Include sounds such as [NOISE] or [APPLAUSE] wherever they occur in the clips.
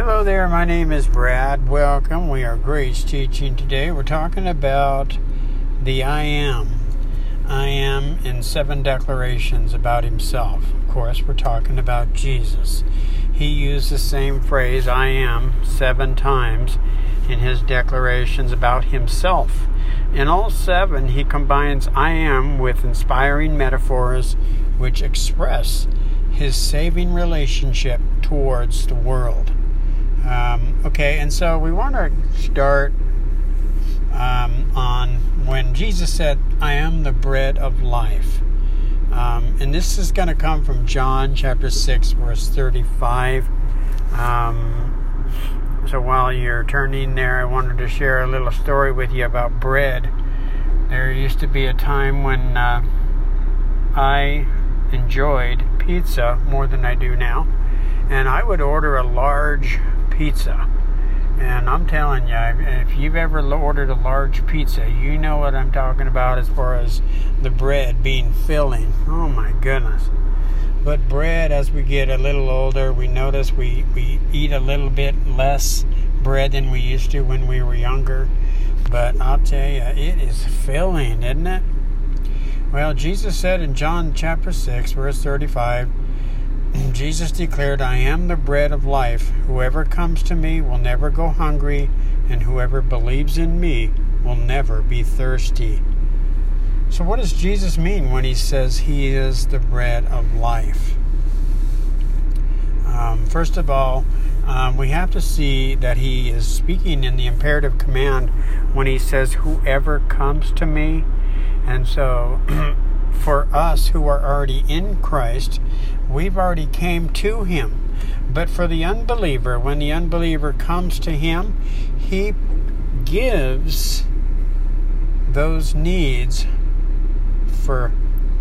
Hello there, my name is Brad. Welcome. We are Grace teaching today. We're talking about the I am. I am in seven declarations about himself. Of course, we're talking about Jesus. He used the same phrase, I am, seven times in his declarations about himself. In all seven, he combines I am with inspiring metaphors which express his saving relationship towards the world. Um, okay, and so we want to start um, on when Jesus said, I am the bread of life. Um, and this is going to come from John chapter 6, verse 35. Um, so while you're turning there, I wanted to share a little story with you about bread. There used to be a time when uh, I enjoyed pizza more than I do now. And I would order a large pizza. And I'm telling you, if you've ever ordered a large pizza, you know what I'm talking about as far as the bread being filling. Oh my goodness. But bread, as we get a little older, we notice we, we eat a little bit less bread than we used to when we were younger. But I'll tell you, it is filling, isn't it? Well, Jesus said in John chapter 6, verse 35, Jesus declared, I am the bread of life. Whoever comes to me will never go hungry, and whoever believes in me will never be thirsty. So, what does Jesus mean when he says he is the bread of life? Um, first of all, um, we have to see that he is speaking in the imperative command when he says, Whoever comes to me. And so, [CLEARS THROAT] for us who are already in Christ, we've already came to him. But for the unbeliever, when the unbeliever comes to him, he gives those needs for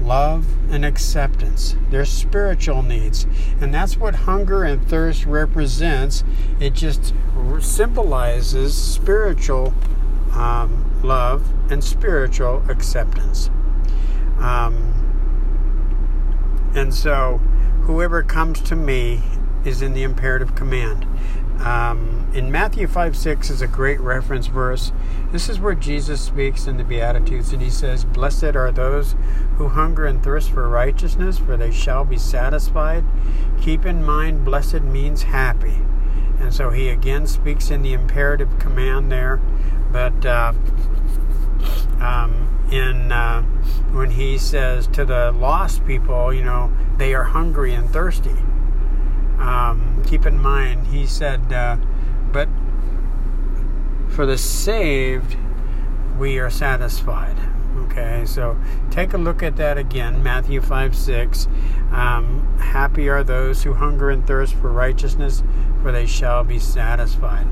love and acceptance. They're spiritual needs. And that's what hunger and thirst represents. It just symbolizes spiritual um, love and spiritual acceptance. Um, and so, whoever comes to me is in the imperative command. Um, in Matthew 5 6 is a great reference verse. This is where Jesus speaks in the Beatitudes, and he says, Blessed are those who hunger and thirst for righteousness, for they shall be satisfied. Keep in mind, blessed means happy. And so he again speaks in the imperative command there. But uh, um, in uh, when he says to the lost people, you know, they are hungry and thirsty. Um, keep in mind, he said, uh, but for the saved, we are satisfied. Okay, so take a look at that again, Matthew 5 6. Um, Happy are those who hunger and thirst for righteousness, for they shall be satisfied.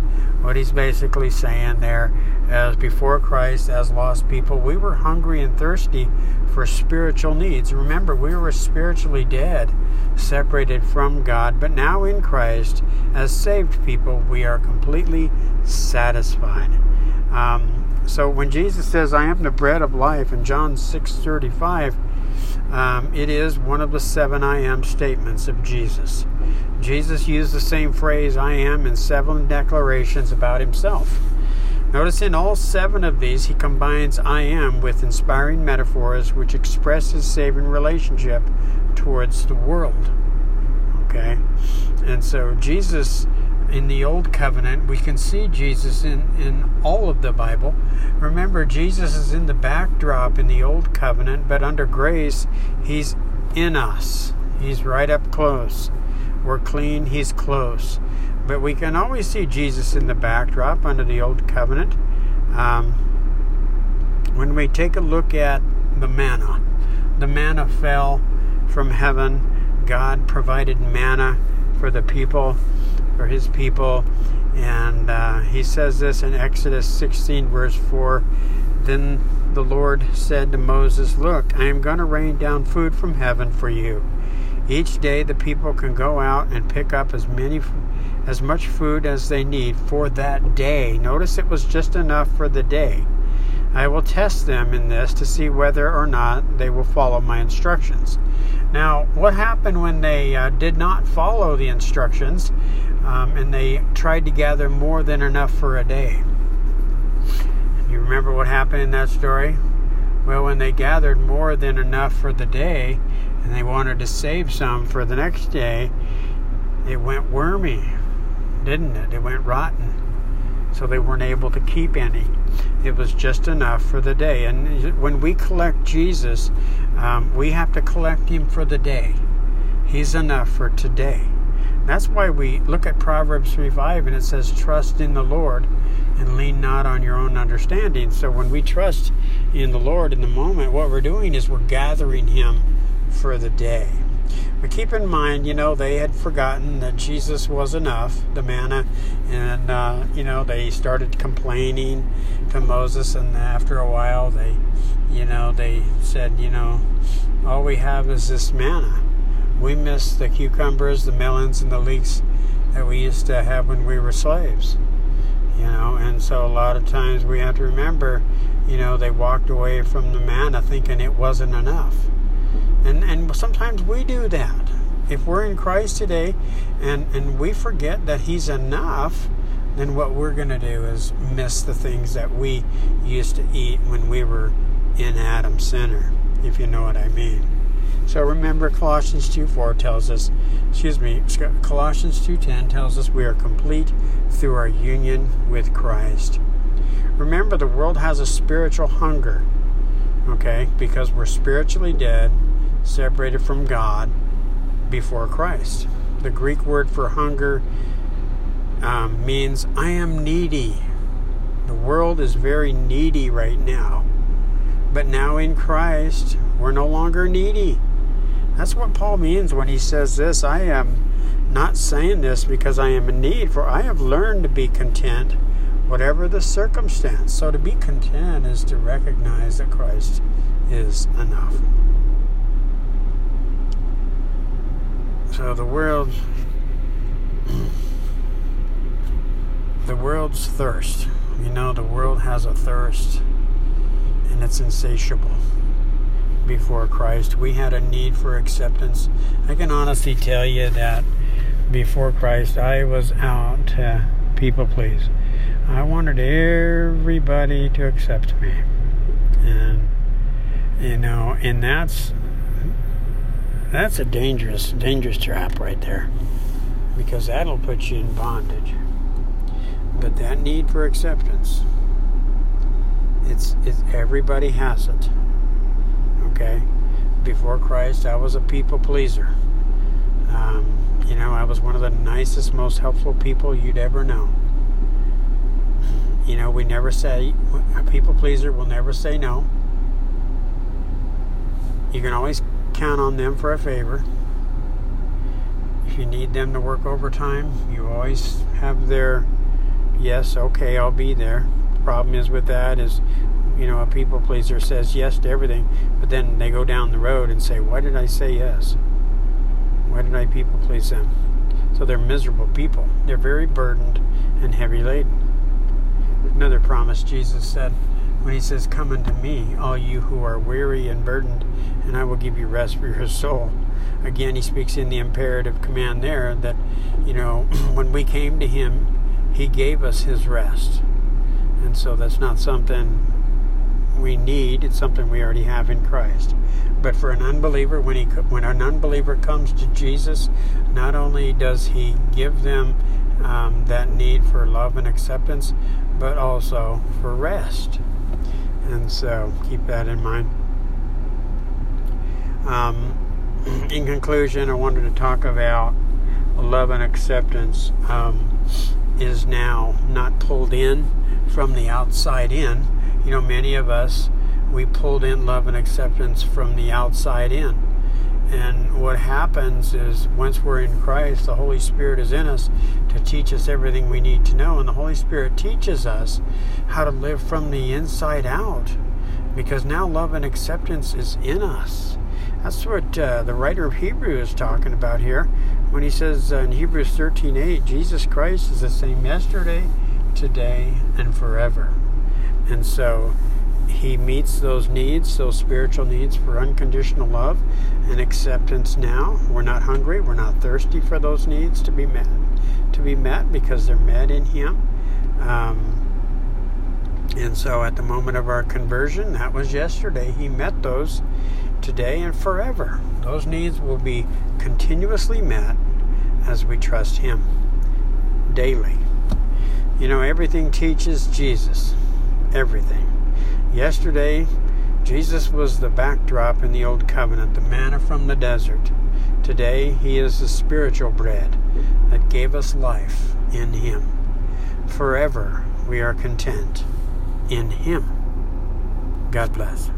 What he's basically saying there as before Christ, as lost people, we were hungry and thirsty for spiritual needs. Remember, we were spiritually dead, separated from God, but now in Christ, as saved people, we are completely satisfied. Um, so when Jesus says, "I am the bread of life," in John six thirty five, um, it is one of the seven I am statements of Jesus. Jesus used the same phrase "I am" in seven declarations about himself. Notice in all seven of these, he combines I am with inspiring metaphors which express his saving relationship towards the world. Okay? And so Jesus in the Old Covenant, we can see Jesus in, in all of the Bible. Remember, Jesus is in the backdrop in the Old Covenant, but under grace, he's in us. He's right up close. We're clean, he's close. But we can always see Jesus in the backdrop under the Old Covenant. Um, when we take a look at the manna, the manna fell from heaven. God provided manna for the people, for his people. And uh, he says this in Exodus 16, verse 4. Then the Lord said to Moses, Look, I am going to rain down food from heaven for you. Each day the people can go out and pick up as many as much food as they need for that day. Notice it was just enough for the day. I will test them in this to see whether or not they will follow my instructions. Now, what happened when they uh, did not follow the instructions um, and they tried to gather more than enough for a day? You remember what happened in that story? Well, when they gathered more than enough for the day and they wanted to save some for the next day, it went wormy, didn't it? It went rotten. So they weren't able to keep any. It was just enough for the day. And when we collect Jesus, um, we have to collect him for the day. He's enough for today. That's why we look at Proverbs 3 5 and it says, Trust in the Lord and lean not on your own understanding. So when we trust in the Lord in the moment, what we're doing is we're gathering Him for the day. But keep in mind, you know, they had forgotten that Jesus was enough, the manna, and, uh, you know, they started complaining to Moses, and after a while, they, you know, they said, you know, all we have is this manna. We miss the cucumbers, the melons, and the leeks that we used to have when we were slaves you know and so a lot of times we have to remember you know they walked away from the manna thinking it wasn't enough and and sometimes we do that if we're in christ today and and we forget that he's enough then what we're going to do is miss the things that we used to eat when we were in adam's center if you know what i mean so remember Colossians 2:4 tells us, excuse me, Colossians 2:10 tells us we are complete through our union with Christ. Remember the world has a spiritual hunger. Okay? Because we're spiritually dead, separated from God before Christ. The Greek word for hunger um, means I am needy. The world is very needy right now. But now in Christ, we're no longer needy. That's what Paul means when he says this. I am not saying this because I am in need, for I have learned to be content, whatever the circumstance. So to be content is to recognize that Christ is enough. So the world, the world's thirst. You know, the world has a thirst, and it's insatiable before Christ. We had a need for acceptance. I can honestly tell you that before Christ, I was out to people please. I wanted everybody to accept me. And you know, and that's that's a dangerous dangerous trap right there. Because that'll put you in bondage. But that need for acceptance it's, it's everybody has it okay? Before Christ, I was a people pleaser. Um, you know, I was one of the nicest, most helpful people you'd ever know. You know, we never say, a people pleaser will never say no. You can always count on them for a favor. If you need them to work overtime, you always have their yes, okay, I'll be there. The problem is with that is you know, a people pleaser says yes to everything, but then they go down the road and say, Why did I say yes? Why did I people please them? So they're miserable people. They're very burdened and heavy laden. Another promise Jesus said when he says, Come unto me, all you who are weary and burdened, and I will give you rest for your soul. Again, he speaks in the imperative command there that, you know, [CLEARS THROAT] when we came to him, he gave us his rest. And so that's not something we need. It's something we already have in Christ. But for an unbeliever, when he when an unbeliever comes to Jesus, not only does he give them um, that need for love and acceptance, but also for rest. And so keep that in mind. Um, [CLEARS THROAT] in conclusion, I wanted to talk about love and acceptance um, is now not pulled in from the outside in you know, many of us, we pulled in love and acceptance from the outside in. And what happens is once we're in Christ, the Holy Spirit is in us to teach us everything we need to know. And the Holy Spirit teaches us how to live from the inside out because now love and acceptance is in us. That's what uh, the writer of Hebrews is talking about here when he says uh, in Hebrews 13:8, Jesus Christ is the same yesterday, today, and forever. And so he meets those needs, those spiritual needs for unconditional love and acceptance now. We're not hungry, we're not thirsty for those needs to be met, to be met because they're met in Him. Um, and so at the moment of our conversion, that was yesterday, He met those today and forever. Those needs will be continuously met as we trust Him daily. You know, everything teaches Jesus. Everything. Yesterday, Jesus was the backdrop in the Old Covenant, the manna from the desert. Today, He is the spiritual bread that gave us life in Him. Forever, we are content in Him. God bless.